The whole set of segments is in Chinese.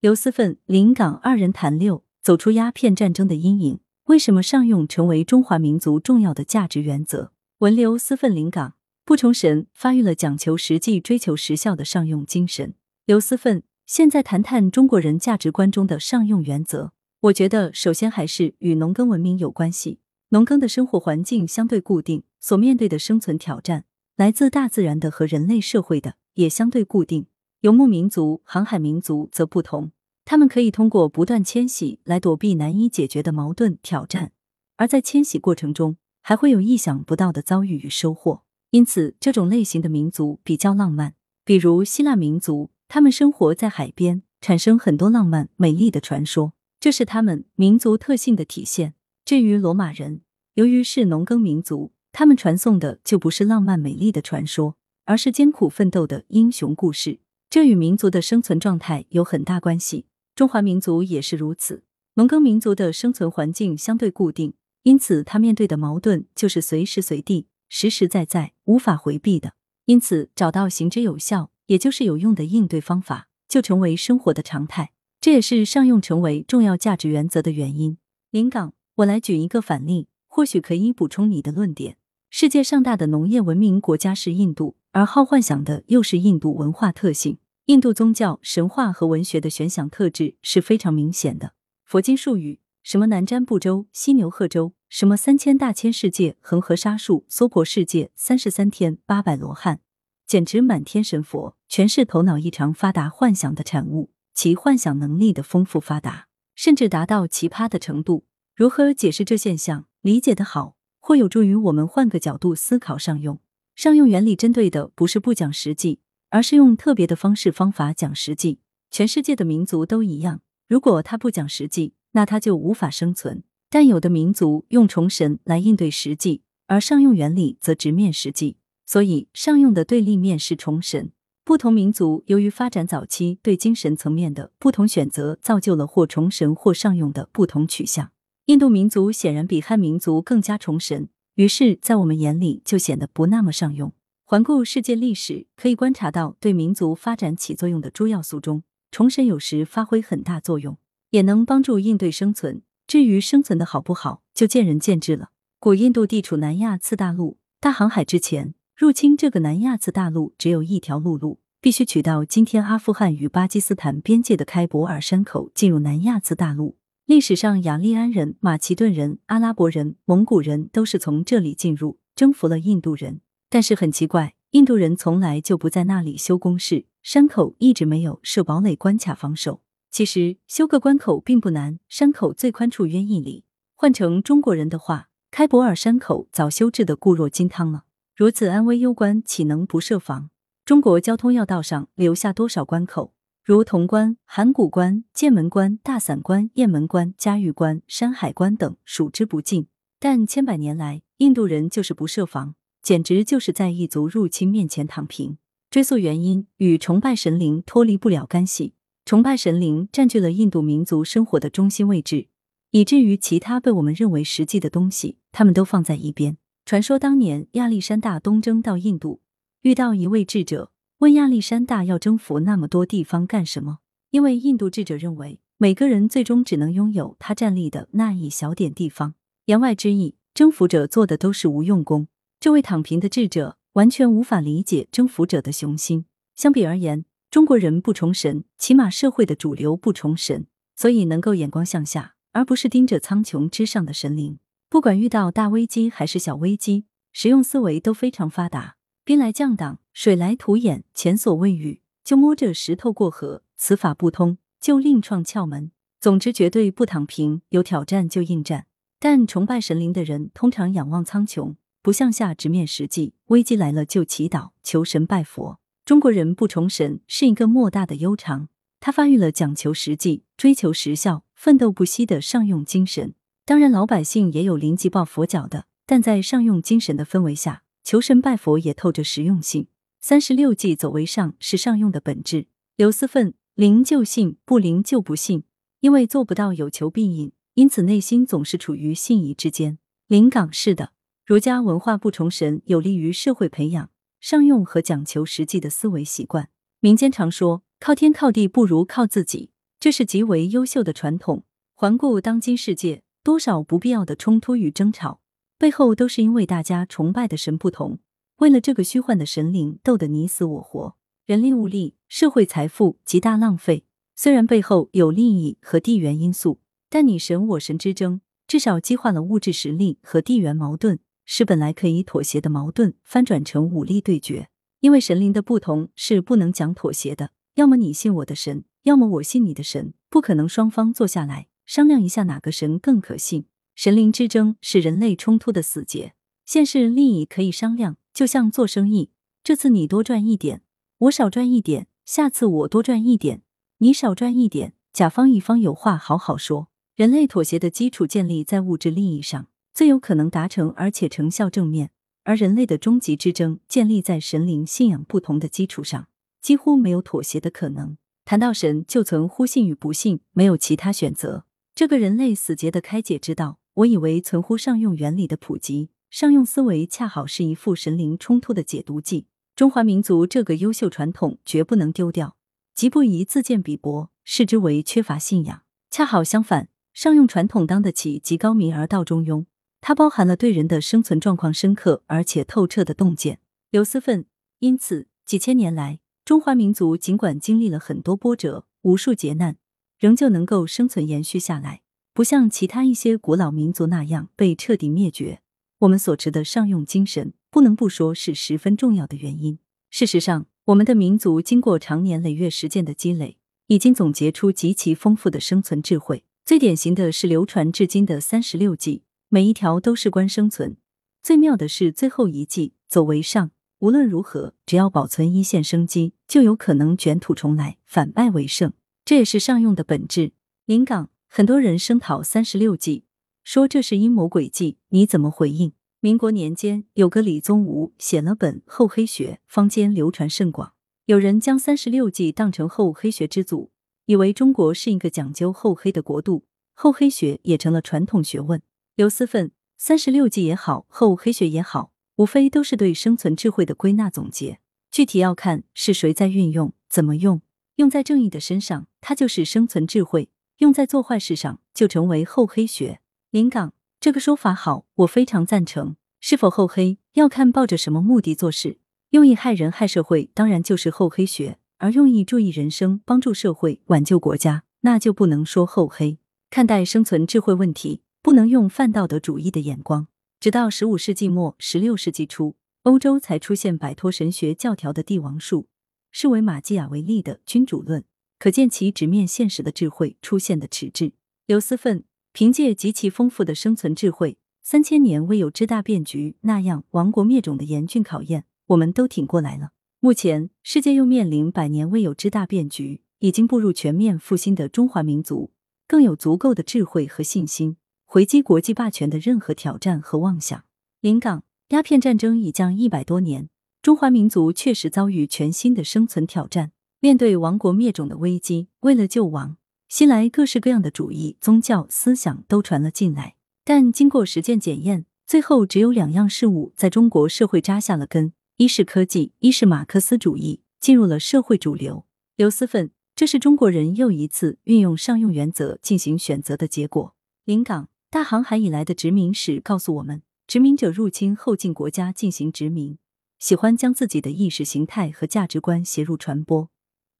刘思奋、林岗二人谈六，走出鸦片战争的阴影。为什么上用成为中华民族重要的价值原则？文刘思奋、林岗不崇神，发育了讲求实际、追求实效的上用精神。刘思奋，现在谈谈中国人价值观中的上用原则。我觉得，首先还是与农耕文明有关系。农耕的生活环境相对固定，所面对的生存挑战，来自大自然的和人类社会的也相对固定。游牧民族、航海民族则不同，他们可以通过不断迁徙来躲避难以解决的矛盾挑战，而在迁徙过程中，还会有意想不到的遭遇与收获。因此，这种类型的民族比较浪漫。比如希腊民族，他们生活在海边，产生很多浪漫美丽的传说，这是他们民族特性的体现。至于罗马人，由于是农耕民族，他们传颂的就不是浪漫美丽的传说，而是艰苦奋斗的英雄故事。这与民族的生存状态有很大关系。中华民族也是如此。农耕民族的生存环境相对固定，因此他面对的矛盾就是随时随地、实实在在、无法回避的。因此，找到行之有效，也就是有用的应对方法，就成为生活的常态。这也是上用成为重要价值原则的原因。临港。我来举一个反例，或许可以补充你的论点。世界上大的农业文明国家是印度，而好幻想的又是印度文化特性。印度宗教、神话和文学的玄想特质是非常明显的。佛经术语，什么南瞻部洲、西牛贺洲，什么三千大千世界、恒河沙数、娑婆世界、三十三天、八百罗汉，简直满天神佛，全是头脑异常发达幻想的产物。其幻想能力的丰富发达，甚至达到奇葩的程度。如何解释这现象？理解的好，或有助于我们换个角度思考上用。上用原理针对的不是不讲实际，而是用特别的方式方法讲实际。全世界的民族都一样，如果他不讲实际，那他就无法生存。但有的民族用重神来应对实际，而上用原理则直面实际。所以上用的对立面是重神。不同民族由于发展早期对精神层面的不同选择，造就了或重神或上用的不同取向。印度民族显然比汉民族更加崇神，于是，在我们眼里就显得不那么上用。环顾世界历史，可以观察到对民族发展起作用的诸要素中，崇神有时发挥很大作用，也能帮助应对生存。至于生存的好不好，就见仁见智了。古印度地处南亚次大陆，大航海之前，入侵这个南亚次大陆只有一条陆路，必须取到今天阿富汗与巴基斯坦边界的开伯尔山口，进入南亚次大陆。历史上，雅利安人、马其顿人、阿拉伯人、蒙古人都是从这里进入，征服了印度人。但是很奇怪，印度人从来就不在那里修工事，山口一直没有设堡垒关卡防守。其实修个关口并不难，山口最宽处约一里。换成中国人的话，开伯尔山口早修治的固若金汤了。如此安危攸关，岂能不设防？中国交通要道上留下多少关口？如潼关、函谷关、剑门关、大散关、雁门关、嘉峪关、山海关等数之不尽，但千百年来，印度人就是不设防，简直就是在异族入侵面前躺平。追溯原因，与崇拜神灵脱离不了干系。崇拜神灵占据了印度民族生活的中心位置，以至于其他被我们认为实际的东西，他们都放在一边。传说当年亚历山大东征到印度，遇到一位智者。问亚历山大要征服那么多地方干什么？因为印度智者认为，每个人最终只能拥有他站立的那一小点地方。言外之意，征服者做的都是无用功。这位躺平的智者完全无法理解征服者的雄心。相比而言，中国人不崇神，起码社会的主流不崇神，所以能够眼光向下，而不是盯着苍穹之上的神灵。不管遇到大危机还是小危机，实用思维都非常发达。兵来将挡，水来土掩，前所未遇，就摸着石头过河。此法不通，就另创窍门。总之，绝对不躺平，有挑战就应战。但崇拜神灵的人通常仰望苍穹，不向下直面实际。危机来了就祈祷求神拜佛。中国人不崇神是一个莫大的悠长，他发育了讲求实际、追求实效、奋斗不息的上用精神。当然，老百姓也有临急抱佛脚的，但在上用精神的氛围下。求神拜佛也透着实用性，三十六计走为上是上用的本质。刘思奋灵就信，不灵就不信，因为做不到有求必应，因此内心总是处于信疑之间。临港是的，儒家文化不崇神，有利于社会培养上用和讲求实际的思维习惯。民间常说，靠天靠地不如靠自己。这是极为优秀的传统。环顾当今世界，多少不必要的冲突与争吵，背后都是因为大家崇拜的神不同，为了这个虚幻的神灵斗得你死我活，人力物力、社会财富极大浪费。虽然背后有利益和地缘因素，但你神我神之争，至少激化了物质实力和地缘矛盾，使本来可以妥协的矛盾翻转成武力对决。因为神灵的不同是不能讲妥协的，要么你信我的神，要么我信你的神，不可能双方坐下来。商量一下哪个神更可信？神灵之争是人类冲突的死结。现世利益可以商量，就像做生意，这次你多赚一点，我少赚一点；下次我多赚一点，你少赚一点。甲方乙方有话好好说。人类妥协的基础建立在物质利益上，最有可能达成，而且成效正面；而人类的终极之争建立在神灵信仰不同的基础上，几乎没有妥协的可能。谈到神，就存乎信与不信，没有其他选择。这个人类死结的开解之道，我以为存乎上用原理的普及。上用思维恰好是一副神灵冲突的解毒剂。中华民族这个优秀传统绝不能丢掉，极不宜自贱比薄，视之为缺乏信仰。恰好相反，上用传统当得起极高明而道中庸。它包含了对人的生存状况深刻而且透彻的洞见。刘思奋，因此几千年来，中华民族尽管经历了很多波折，无数劫难。仍旧能够生存延续下来，不像其他一些古老民族那样被彻底灭绝。我们所持的上用精神，不能不说是十分重要的原因。事实上，我们的民族经过长年累月实践的积累，已经总结出极其丰富的生存智慧。最典型的是流传至今的三十六计，每一条都事关生存。最妙的是最后一计“走为上”，无论如何，只要保存一线生机，就有可能卷土重来，反败为胜。这也是上用的本质。临港，很多人声讨三十六计，说这是阴谋诡计，你怎么回应？民国年间，有个李宗吾写了本《厚黑学》，坊间流传甚广。有人将三十六计当成厚黑学之祖，以为中国是一个讲究厚黑的国度，厚黑学也成了传统学问。刘思奋，三十六计也好，厚黑学也好，无非都是对生存智慧的归纳总结，具体要看是谁在运用，怎么用。用在正义的身上，它就是生存智慧；用在做坏事上，就成为厚黑学。临港这个说法好，我非常赞成。是否厚黑，要看抱着什么目的做事。用意害人害社会，当然就是厚黑学；而用意注意人生、帮助社会、挽救国家，那就不能说厚黑。看待生存智慧问题，不能用泛道德主义的眼光。直到十五世纪末、十六世纪初，欧洲才出现摆脱神学教条的帝王术。视为马基雅维利的君主论，可见其直面现实的智慧出现的迟滞。刘思奋凭借极其丰富的生存智慧，三千年未有之大变局那样亡国灭种的严峻考验，我们都挺过来了。目前世界又面临百年未有之大变局，已经步入全面复兴的中华民族，更有足够的智慧和信心回击国际霸权的任何挑战和妄想。临港鸦片战争已将一百多年。中华民族确实遭遇全新的生存挑战，面对亡国灭种的危机，为了救亡，新来各式各样的主义、宗教思想都传了进来。但经过实践检验，最后只有两样事物在中国社会扎下了根：一是科技，一是马克思主义，进入了社会主流。刘思奋，这是中国人又一次运用上用原则进行选择的结果。临港大航海以来的殖民史告诉我们，殖民者入侵后进国家进行殖民。喜欢将自己的意识形态和价值观写入传播，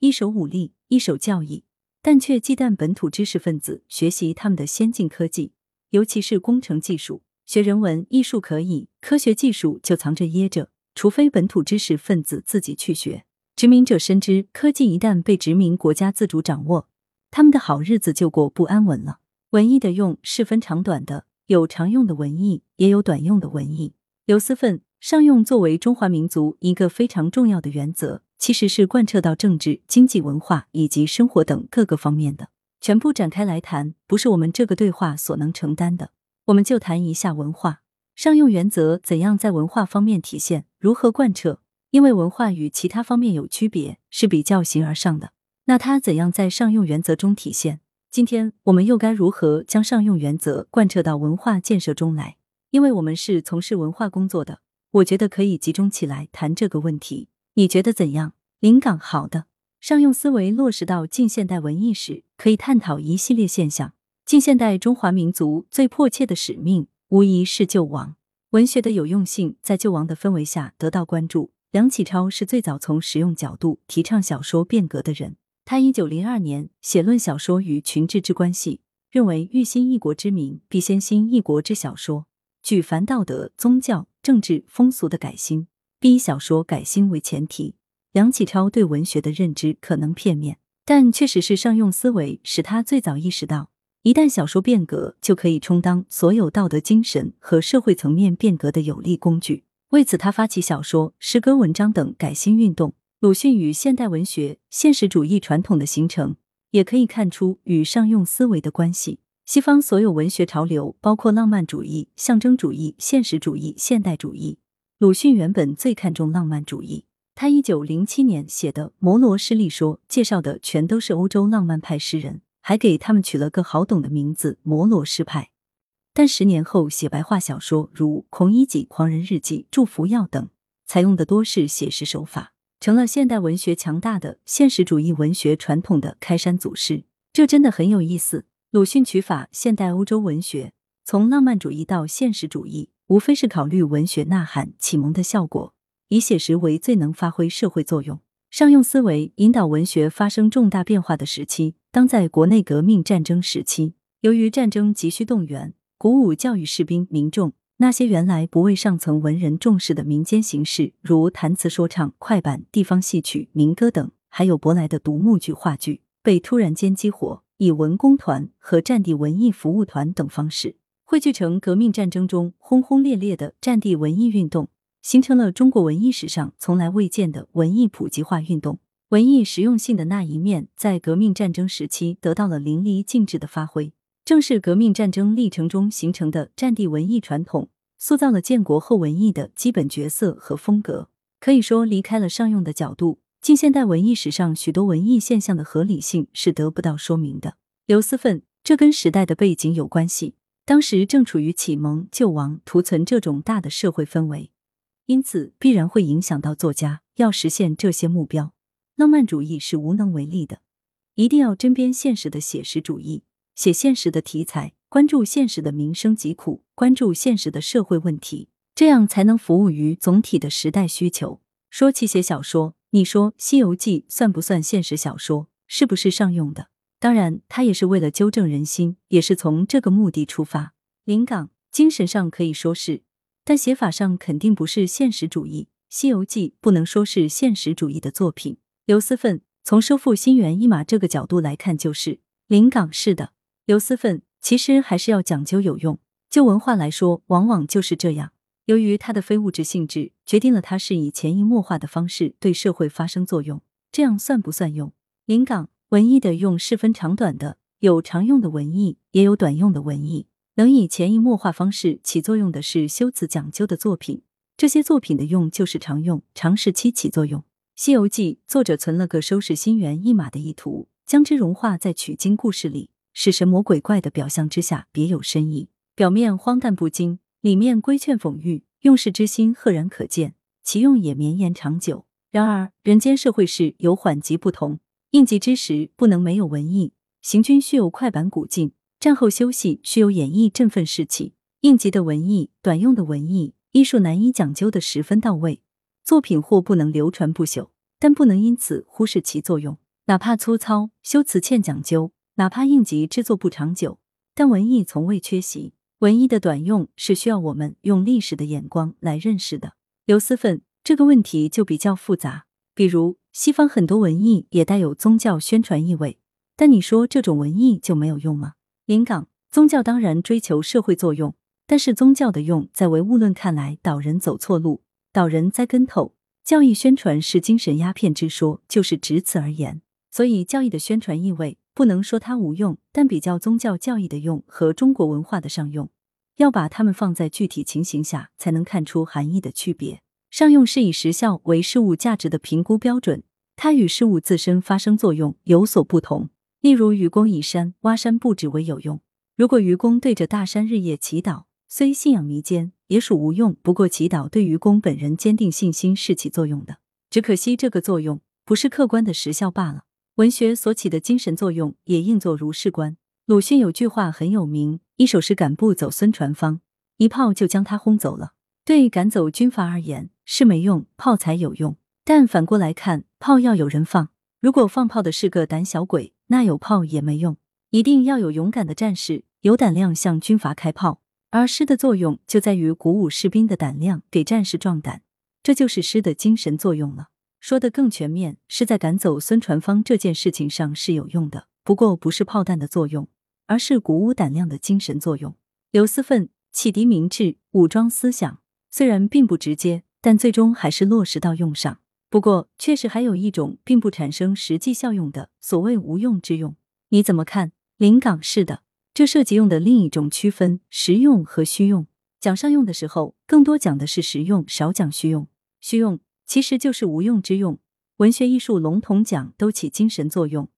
一手武力，一手教义，但却忌惮本土知识分子学习他们的先进科技，尤其是工程技术。学人文艺术可以，科学技术就藏着掖着，除非本土知识分子自己去学。殖民者深知，科技一旦被殖民国家自主掌握，他们的好日子就过不安稳了。文艺的用是分长短的，有常用的文艺，也有短用的文艺。刘思奋。上用作为中华民族一个非常重要的原则，其实是贯彻到政治、经济、文化以及生活等各个方面的。全部展开来谈，不是我们这个对话所能承担的。我们就谈一下文化上用原则怎样在文化方面体现，如何贯彻。因为文化与其他方面有区别，是比较形而上的。那它怎样在上用原则中体现？今天我们又该如何将上用原则贯彻到文化建设中来？因为我们是从事文化工作的。我觉得可以集中起来谈这个问题，你觉得怎样？临港好的，上用思维落实到近现代文艺史，可以探讨一系列现象。近现代中华民族最迫切的使命，无疑是救亡。文学的有用性在救亡的氛围下得到关注。梁启超是最早从实用角度提倡小说变革的人。他一九零二年写论小说与群治之关系，认为欲兴一国之民，必先兴一国之小说。举凡道德、宗教、政治、风俗的改新，必以小说改新为前提。梁启超对文学的认知可能片面，但确实是上用思维使他最早意识到，一旦小说变革，就可以充当所有道德精神和社会层面变革的有力工具。为此，他发起小说、诗歌、文章等改新运动。鲁迅与现代文学现实主义传统的形成，也可以看出与上用思维的关系。西方所有文学潮流，包括浪漫主义、象征主义、现实主义、现代主义。鲁迅原本最看重浪漫主义，他一九零七年写的《摩罗诗力说》介绍的全都是欧洲浪漫派诗人，还给他们取了个好懂的名字——摩罗诗派。但十年后写白话小说，如《孔乙己狂人日记》《祝福药》等，采用的多是写实手法，成了现代文学强大的现实主义文学传统的开山祖师。这真的很有意思。鲁迅取法现代欧洲文学，从浪漫主义到现实主义，无非是考虑文学呐喊启蒙的效果，以写实为最能发挥社会作用。上用思维引导文学发生重大变化的时期，当在国内革命战争时期。由于战争急需动员，鼓舞教育士兵民众，那些原来不为上层文人重视的民间形式，如弹词说唱、快板、地方戏曲、民歌等，还有舶来的独幕剧、话剧，被突然间激活。以文工团和战地文艺服务团等方式汇聚成革命战争中轰轰烈烈的战地文艺运动，形成了中国文艺史上从来未见的文艺普及化运动。文艺实用性的那一面，在革命战争时期得到了淋漓尽致的发挥。正是革命战争历程中形成的战地文艺传统，塑造了建国后文艺的基本角色和风格。可以说，离开了上用的角度。近现代文艺史上许多文艺现象的合理性是得不到说明的。刘思奋，这跟时代的背景有关系。当时正处于启蒙、救亡、图存这种大的社会氛围，因此必然会影响到作家要实现这些目标。浪漫主义是无能为力的，一定要针砭现实的写实主义，写现实的题材，关注现实的民生疾苦，关注现实的社会问题，这样才能服务于总体的时代需求。说起写小说。你说《西游记》算不算现实小说？是不是上用的？当然，他也是为了纠正人心，也是从这个目的出发。临港精神上可以说是，但写法上肯定不是现实主义。《西游记》不能说是现实主义的作品。刘思奋从收复心猿意马这个角度来看，就是临港式的。刘思奋其实还是要讲究有用，就文化来说，往往就是这样。由于它的非物质性质，决定了它是以潜移默化的方式对社会发生作用。这样算不算用？临港文艺的用是分长短的，有常用的文艺，也有短用的文艺。能以潜移默化方式起作用的是修辞讲究的作品，这些作品的用就是常用，长时期起作用。《西游记》作者存了个收拾心猿意马的意图，将之融化在取经故事里，使神魔鬼怪的表象之下别有深意。表面荒诞不经。里面规劝讽喻，用事之心赫然可见，其用也绵延长久。然而人间社会事有缓急不同，应急之时不能没有文艺，行军需有快板鼓劲，战后休息需有演绎振奋士气。应急的文艺，短用的文艺，艺术难以讲究的十分到位，作品或不能流传不朽，但不能因此忽视其作用。哪怕粗糙，修辞欠讲究，哪怕应急制作不长久，但文艺从未缺席。文艺的短用是需要我们用历史的眼光来认识的。刘思奋这个问题就比较复杂，比如西方很多文艺也带有宗教宣传意味，但你说这种文艺就没有用吗？临港宗教当然追求社会作用，但是宗教的用在唯物论看来导人走错路，导人栽跟头。教义宣传是精神鸦片之说，就是只此而言。所以教义的宣传意味。不能说它无用，但比较宗教教义的用和中国文化的上用，要把它们放在具体情形下，才能看出含义的区别。上用是以实效为事物价值的评估标准，它与事物自身发生作用有所不同。例如，愚公移山、挖山不止为有用。如果愚公对着大山日夜祈祷，虽信仰弥坚，也属无用。不过，祈祷对愚公本人坚定信心是起作用的。只可惜这个作用。不是客观的实效罢了。文学所起的精神作用也应作如是观。鲁迅有句话很有名：“一首诗赶不走孙传芳，一炮就将他轰走了。”对赶走军阀而言，是没用，炮才有用。但反过来看，炮要有人放。如果放炮的是个胆小鬼，那有炮也没用。一定要有勇敢的战士，有胆量向军阀开炮。而诗的作用就在于鼓舞士兵的胆量，给战士壮胆，这就是诗的精神作用了。说的更全面，是在赶走孙传芳这件事情上是有用的，不过不是炮弹的作用，而是鼓舞胆量的精神作用。刘思奋启迪明智，武装思想，虽然并不直接，但最终还是落实到用上。不过，确实还有一种并不产生实际效用的所谓无用之用，你怎么看？临港是的。这涉及用的另一种区分，实用和虚用。讲上用的时候，更多讲的是实用，少讲虚用。虚用其实就是无用之用。文学艺术笼统讲都起精神作用，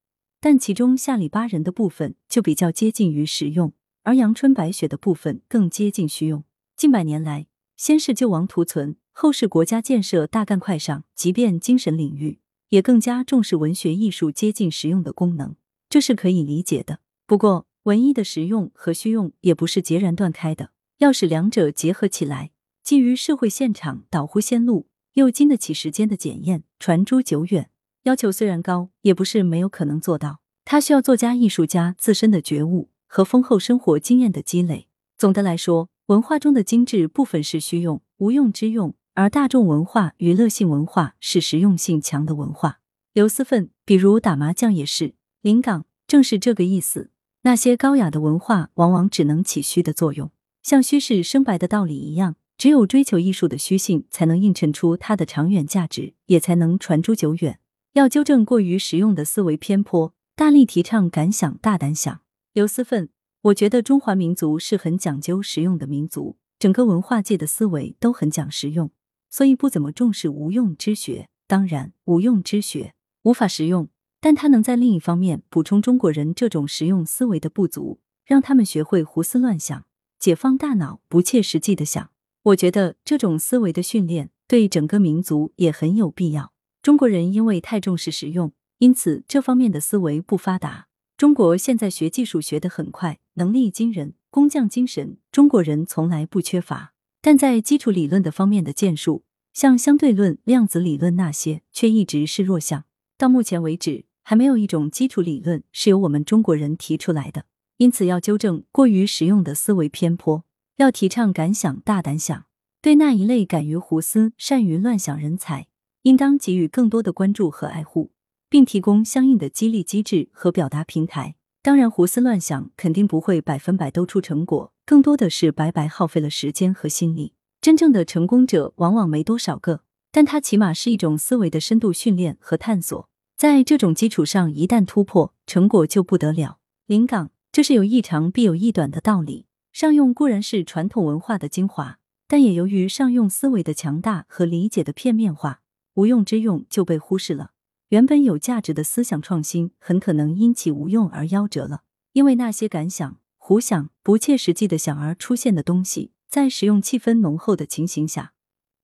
但其中下里巴人的部分就比较接近于实用，而阳春白雪的部分更接近虚用。近百年来，先是救亡图存，后世国家建设大干快上，即便精神领域，也更加重视文学艺术接近实用的功能，这是可以理解的。不过，文艺的实用和虚用也不是截然断开的，要使两者结合起来，基于社会现场导乎先路，又经得起时间的检验，传诸久远。要求虽然高，也不是没有可能做到。它需要作家、艺术家自身的觉悟和丰厚生活经验的积累。总的来说，文化中的精致部分是虚用、无用之用，而大众文化、娱乐性文化是实用性强的文化。刘思奋，比如打麻将也是。临港正是这个意思。那些高雅的文化，往往只能起虚的作用，像虚实生白的道理一样。只有追求艺术的虚性，才能映衬出它的长远价值，也才能传诸久远。要纠正过于实用的思维偏颇，大力提倡敢想大胆想。刘思奋，我觉得中华民族是很讲究实用的民族，整个文化界的思维都很讲实用，所以不怎么重视无用之学。当然，无用之学无法实用。但它能在另一方面补充中国人这种实用思维的不足，让他们学会胡思乱想，解放大脑，不切实际的想。我觉得这种思维的训练对整个民族也很有必要。中国人因为太重视实用，因此这方面的思维不发达。中国现在学技术学得很快，能力惊人，工匠精神中国人从来不缺乏，但在基础理论的方面的建树，像相对论、量子理论那些，却一直是弱项。到目前为止。还没有一种基础理论是由我们中国人提出来的，因此要纠正过于实用的思维偏颇，要提倡敢想大胆想。对那一类敢于胡思、善于乱想人才，应当给予更多的关注和爱护，并提供相应的激励机制和表达平台。当然，胡思乱想肯定不会百分百都出成果，更多的是白白耗费了时间和心力。真正的成功者往往没多少个，但它起码是一种思维的深度训练和探索。在这种基础上，一旦突破，成果就不得了。临港，这是有一长必有一短的道理。上用固然是传统文化的精华，但也由于上用思维的强大和理解的片面化，无用之用就被忽视了。原本有价值的思想创新，很可能因其无用而夭折了。因为那些敢想、胡想、不切实际的想而出现的东西，在实用气氛浓厚的情形下，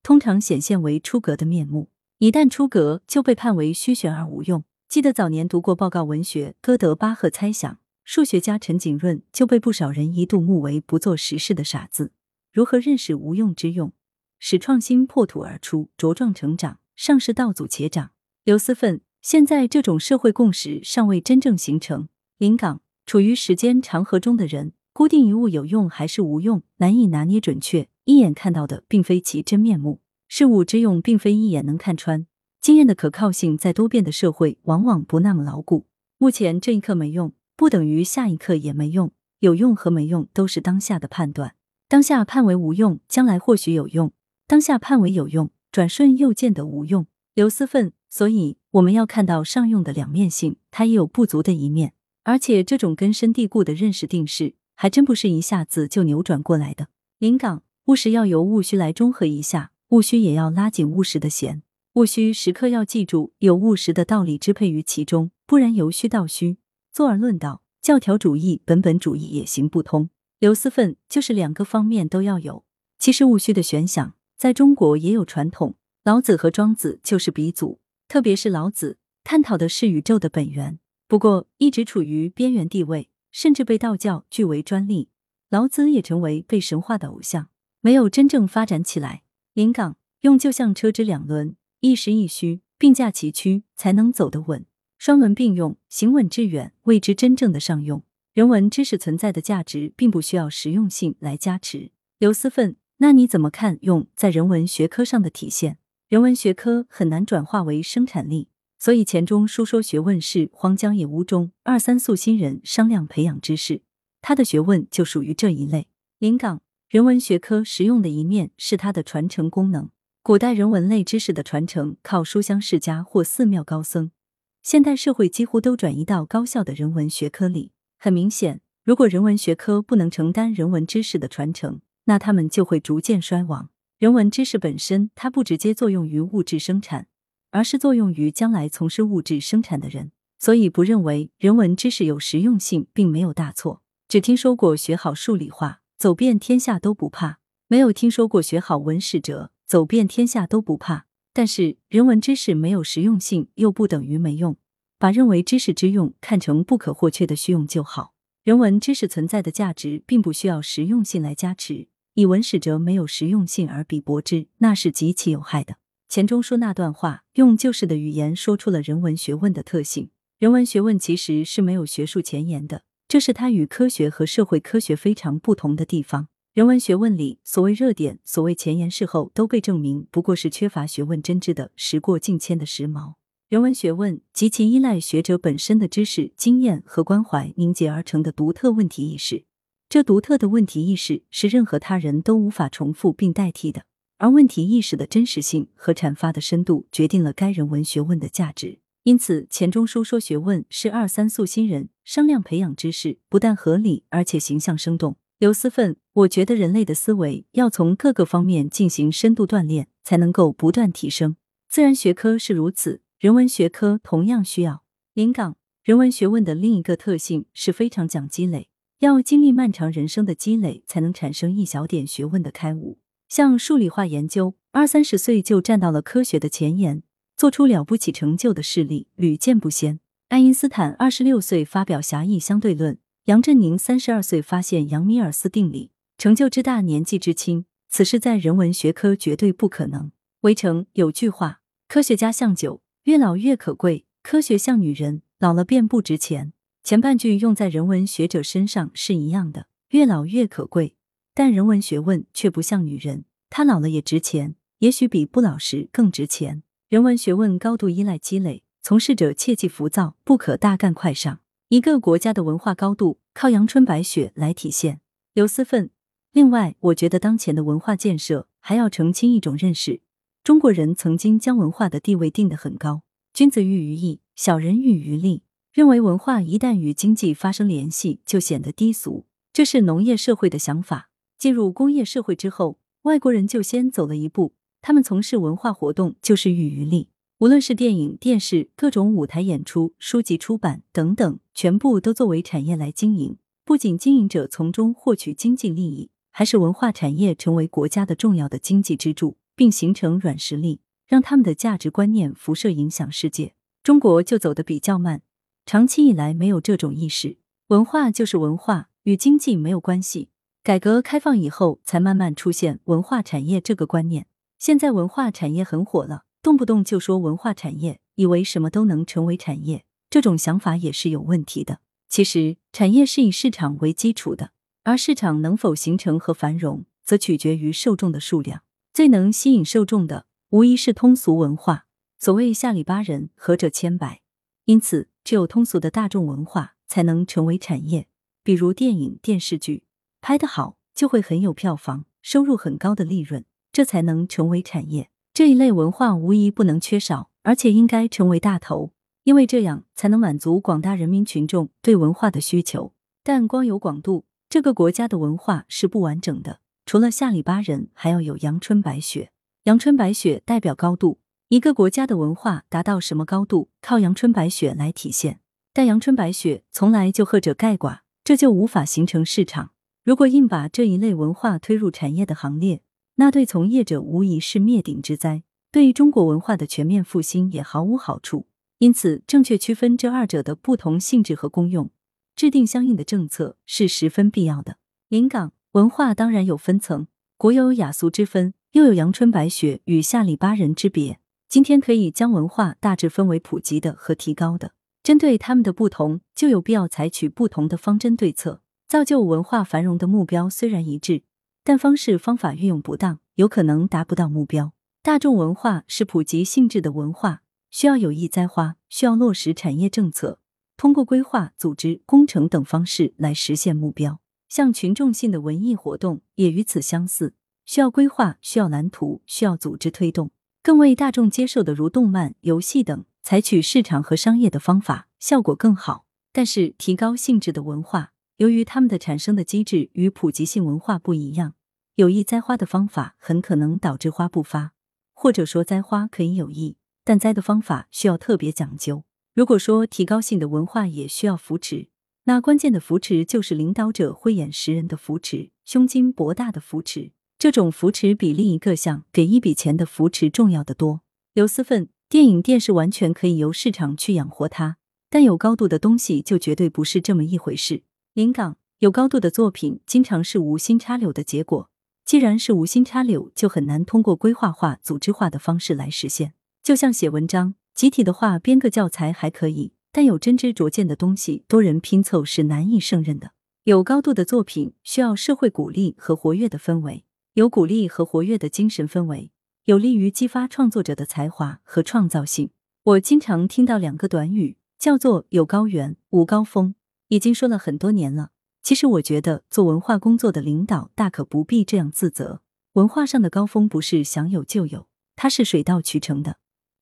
通常显现为出格的面目。一旦出格，就被判为虚玄而无用。记得早年读过报告文学《歌德巴赫猜想》，数学家陈景润就被不少人一度目为不做实事的傻子。如何认识无用之用，使创新破土而出，茁壮成长，上世道阻且长？刘思奋，现在这种社会共识尚未真正形成。临港处于时间长河中的人，固定一物有用还是无用，难以拿捏准确，一眼看到的并非其真面目。事物之用，并非一眼能看穿。经验的可靠性，在多变的社会，往往不那么牢固。目前这一刻没用，不等于下一刻也没用。有用和没用，都是当下的判断。当下判为无用，将来或许有用；当下判为有用，转瞬又见得无用。刘思奋，所以我们要看到上用的两面性，它也有不足的一面。而且这种根深蒂固的认识定式，还真不是一下子就扭转过来的。临港务实要由务虚来中和一下。务虚也要拉紧务实的弦，务虚时刻要记住有务实的道理支配于其中，不然由虚到虚，坐而论道，教条主义、本本主义也行不通。刘思奋就是两个方面都要有。其实务虚的玄想在中国也有传统，老子和庄子就是鼻祖。特别是老子探讨的是宇宙的本源。不过，一直处于边缘地位，甚至被道教据为专利。老子也成为被神化的偶像，没有真正发展起来。临港用就像车之两轮，一实一虚，并驾齐驱，才能走得稳。双轮并用，行稳致远，谓之真正的上用。人文知识存在的价值，并不需要实用性来加持。刘思奋，那你怎么看用在人文学科上的体现？人文学科很难转化为生产力，所以钱钟书说学问是荒郊野屋中二三素新人商量培养知识，他的学问就属于这一类。临港人文学科实用的一面是它的传承功能。古代人文类知识的传承靠书香世家或寺庙高僧，现代社会几乎都转移到高校的人文学科里。很明显，如果人文学科不能承担人文知识的传承，那他们就会逐渐衰亡。人文知识本身，它不直接作用于物质生产，而是作用于将来从事物质生产的人。所以，不认为人文知识有实用性，并没有大错。只听说过学好数理化，走遍天下都不怕；没有听说过学好文史哲，走遍天下都不怕。但是，人文知识没有实用性，又不等于没用。把认为知识之用看成不可或缺的虚用就好。人文知识存在的价值，并不需要实用性来加持。以文史哲没有实用性而比驳之，那是极其有害的。钱钟书那段话，用旧式的语言说出了人文学问的特性。人文学问其实是没有学术前沿的，这是它与科学和社会科学非常不同的地方。人文学问里所谓热点、所谓前沿、事后，都被证明不过是缺乏学问真知的时过境迁的时髦。人文学问极其依赖学者本身的知识、经验和关怀凝结而成的独特问题意识。这独特的问题意识是任何他人都无法重复并代替的。而问题意识的真实性和阐发的深度，决定了该人文学问的价值。因此，钱钟书说学问是二三素新人商量培养知识，不但合理，而且形象生动。刘思奋，我觉得人类的思维要从各个方面进行深度锻炼，才能够不断提升。自然学科是如此。人文学科同样需要临港人文学问的另一个特性是非常讲积累，要经历漫长人生的积累，才能产生一小点学问的开悟。像数理化研究，二三十岁就站到了科学的前沿，做出了不起成就的事例屡见不鲜。爱因斯坦二十六岁发表狭义相对论，杨振宁三十二岁发现杨米尔斯定理，成就之大，年纪之轻，此事在人文学科绝对不可能。围城有句话：科学家像酒。越老越可贵，科学像女人，老了便不值钱。前半句用在人文学者身上是一样的，越老越可贵，但人文学问却不像女人，她老了也值钱，也许比不老时更值钱。人文学问高度依赖积累，从事者切忌浮躁，不可大干快上。一个国家的文化高度靠阳春白雪来体现。刘思奋，另外，我觉得当前的文化建设还要澄清一种认识。中国人曾经将文化的地位定得很高，君子喻于义，小人喻于利，认为文化一旦与经济发生联系，就显得低俗。这是农业社会的想法。进入工业社会之后，外国人就先走了一步，他们从事文化活动就是喻于利。无论是电影、电视、各种舞台演出、书籍出版等等，全部都作为产业来经营。不仅经营者从中获取经济利益，还是文化产业成为国家的重要的经济支柱。并形成软实力，让他们的价值观念辐射影响世界。中国就走得比较慢，长期以来没有这种意识。文化就是文化，与经济没有关系。改革开放以后，才慢慢出现文化产业这个观念。现在文化产业很火了，动不动就说文化产业，以为什么都能成为产业，这种想法也是有问题的。其实，产业是以市场为基础的，而市场能否形成和繁荣，则取决于受众的数量。最能吸引受众的，无疑是通俗文化。所谓下里巴人，合者千百。因此，只有通俗的大众文化才能成为产业。比如电影、电视剧拍得好，就会很有票房，收入很高的利润，这才能成为产业。这一类文化无疑不能缺少，而且应该成为大头，因为这样才能满足广大人民群众对文化的需求。但光有广度，这个国家的文化是不完整的。除了下里巴人，还要有阳春白雪。阳春白雪代表高度，一个国家的文化达到什么高度，靠阳春白雪来体现。但阳春白雪从来就或者盖寡，这就无法形成市场。如果硬把这一类文化推入产业的行列，那对从业者无疑是灭顶之灾。对中国文化的全面复兴也毫无好处。因此，正确区分这二者的不同性质和功用，制定相应的政策是十分必要的。临港文化当然有分层，国有雅俗之分，又有阳春白雪与下里巴人之别。今天可以将文化大致分为普及的和提高的，针对他们的不同，就有必要采取不同的方针对策。造就文化繁荣的目标虽然一致，但方式方法运用不当，有可能达不到目标。大众文化是普及性质的文化。需要有意栽花，需要落实产业政策，通过规划、组织、工程等方式来实现目标。像群众性的文艺活动也与此相似，需要规划，需要蓝图，需要组织推动。更为大众接受的如动漫、游戏等，采取市场和商业的方法，效果更好。但是提高性质的文化，由于它们的产生的机制与普及性文化不一样，有意栽花的方法很可能导致花不发，或者说栽花可以有意。但栽的方法需要特别讲究。如果说提高性的文化也需要扶持，那关键的扶持就是领导者慧眼识人的扶持，胸襟博大的扶持。这种扶持比另一个项给一笔钱的扶持重要的多。刘思奋，电影电视完全可以由市场去养活它，但有高度的东西就绝对不是这么一回事。临港有高度的作品，经常是无心插柳的结果。既然是无心插柳，就很难通过规划化、组织化的方式来实现。就像写文章，集体的话编个教材还可以，但有真知灼见的东西，多人拼凑是难以胜任的。有高度的作品需要社会鼓励和活跃的氛围，有鼓励和活跃的精神氛围，有利于激发创作者的才华和创造性。我经常听到两个短语，叫做“有高原，无高峰”，已经说了很多年了。其实我觉得，做文化工作的领导大可不必这样自责。文化上的高峰不是想有就有，它是水到渠成的。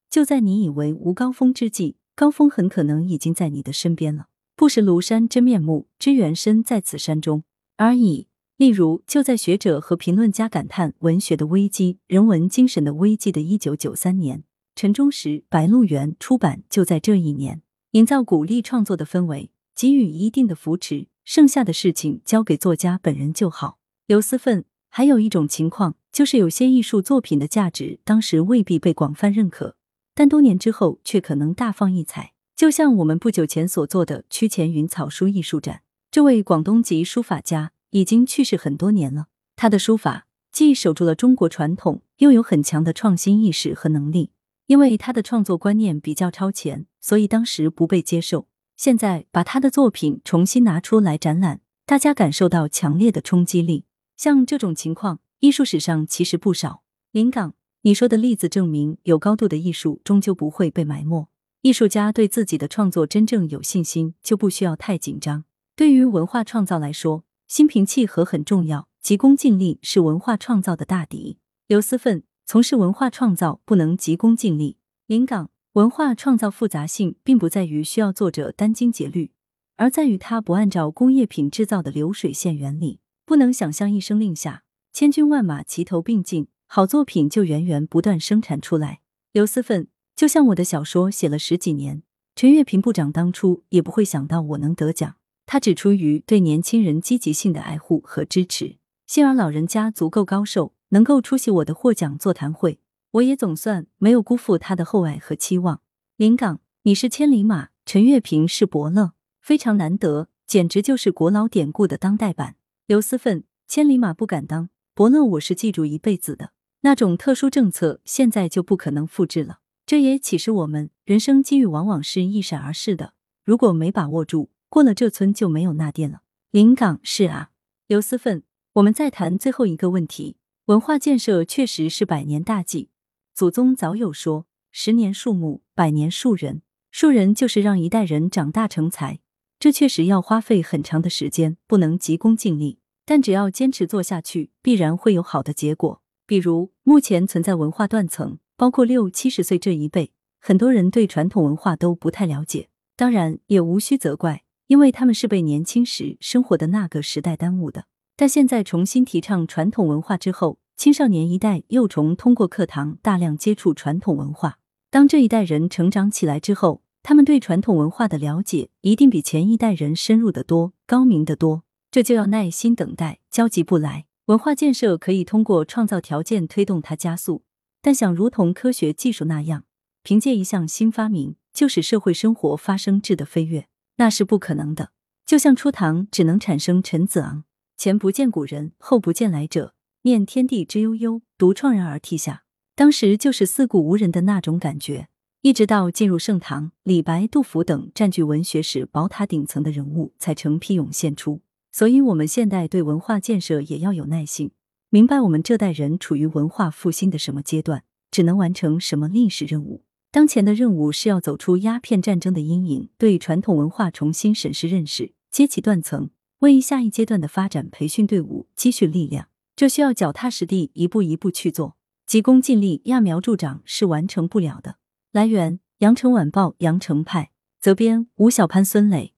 就在你以为无高峰之际，高峰很可能已经在你的身边了。不识庐山真面目，知缘身在此山中而已。例如，就在学者和评论家感叹文学的危机、人文精神的危机的一九九三年，陈忠实《白鹿原》出版就在这一年。营造鼓励创作的氛围，给予一定的扶持，剩下的事情交给作家本人就好。刘思奋，还有一种情况，就是有些艺术作品的价值当时未必被广泛认可。但多年之后却可能大放异彩，就像我们不久前所做的屈前云草书艺术展。这位广东籍书法家已经去世很多年了，他的书法既守住了中国传统，又有很强的创新意识和能力。因为他的创作观念比较超前，所以当时不被接受。现在把他的作品重新拿出来展览，大家感受到强烈的冲击力。像这种情况，艺术史上其实不少。临港。你说的例子证明，有高度的艺术终究不会被埋没。艺术家对自己的创作真正有信心，就不需要太紧张。对于文化创造来说，心平气和很重要，急功近利是文化创造的大敌。刘思奋，从事文化创造不能急功近利。临港文化创造复杂性，并不在于需要作者殚精竭虑，而在于他不按照工业品制造的流水线原理，不能想象一声令下，千军万马齐头并进。好作品就源源不断生产出来。刘思奋，就像我的小说写了十几年，陈月平部长当初也不会想到我能得奖，他只出于对年轻人积极性的爱护和支持。幸而老人家足够高寿，能够出席我的获奖座谈会，我也总算没有辜负他的厚爱和期望。临港，你是千里马，陈月平是伯乐，非常难得，简直就是国老典故的当代版。刘思奋，千里马不敢当。伯乐，我是记住一辈子的那种特殊政策，现在就不可能复制了。这也启示我们，人生机遇往往是一闪而逝的，如果没把握住，过了这村就没有那店了。临港是啊，刘思奋，我们再谈最后一个问题：文化建设确实是百年大计。祖宗早有说，十年树木，百年树人。树人就是让一代人长大成才，这确实要花费很长的时间，不能急功近利。但只要坚持做下去，必然会有好的结果。比如，目前存在文化断层，包括六七十岁这一辈，很多人对传统文化都不太了解。当然，也无需责怪，因为他们是被年轻时生活的那个时代耽误的。但现在重新提倡传统文化之后，青少年一代又重通过课堂大量接触传统文化。当这一代人成长起来之后，他们对传统文化的了解一定比前一代人深入的多，高明的多。这就要耐心等待，焦急不来。文化建设可以通过创造条件推动它加速，但想如同科学技术那样，凭借一项新发明就使社会生活发生质的飞跃，那是不可能的。就像初唐只能产生陈子昂，前不见古人，后不见来者，念天地之悠悠，独怆然而涕下。当时就是四顾无人的那种感觉。一直到进入盛唐，李白、杜甫等占据文学史宝塔顶层的人物才成批涌现出。所以，我们现代对文化建设也要有耐性，明白我们这代人处于文化复兴的什么阶段，只能完成什么历史任务。当前的任务是要走出鸦片战争的阴影，对传统文化重新审视认识，揭起断层，为下一阶段的发展培训队伍积蓄力量。这需要脚踏实地，一步一步去做，急功近利、揠苗助长是完成不了的。来源：羊城晚报·羊城派，责编：吴小潘、孙磊。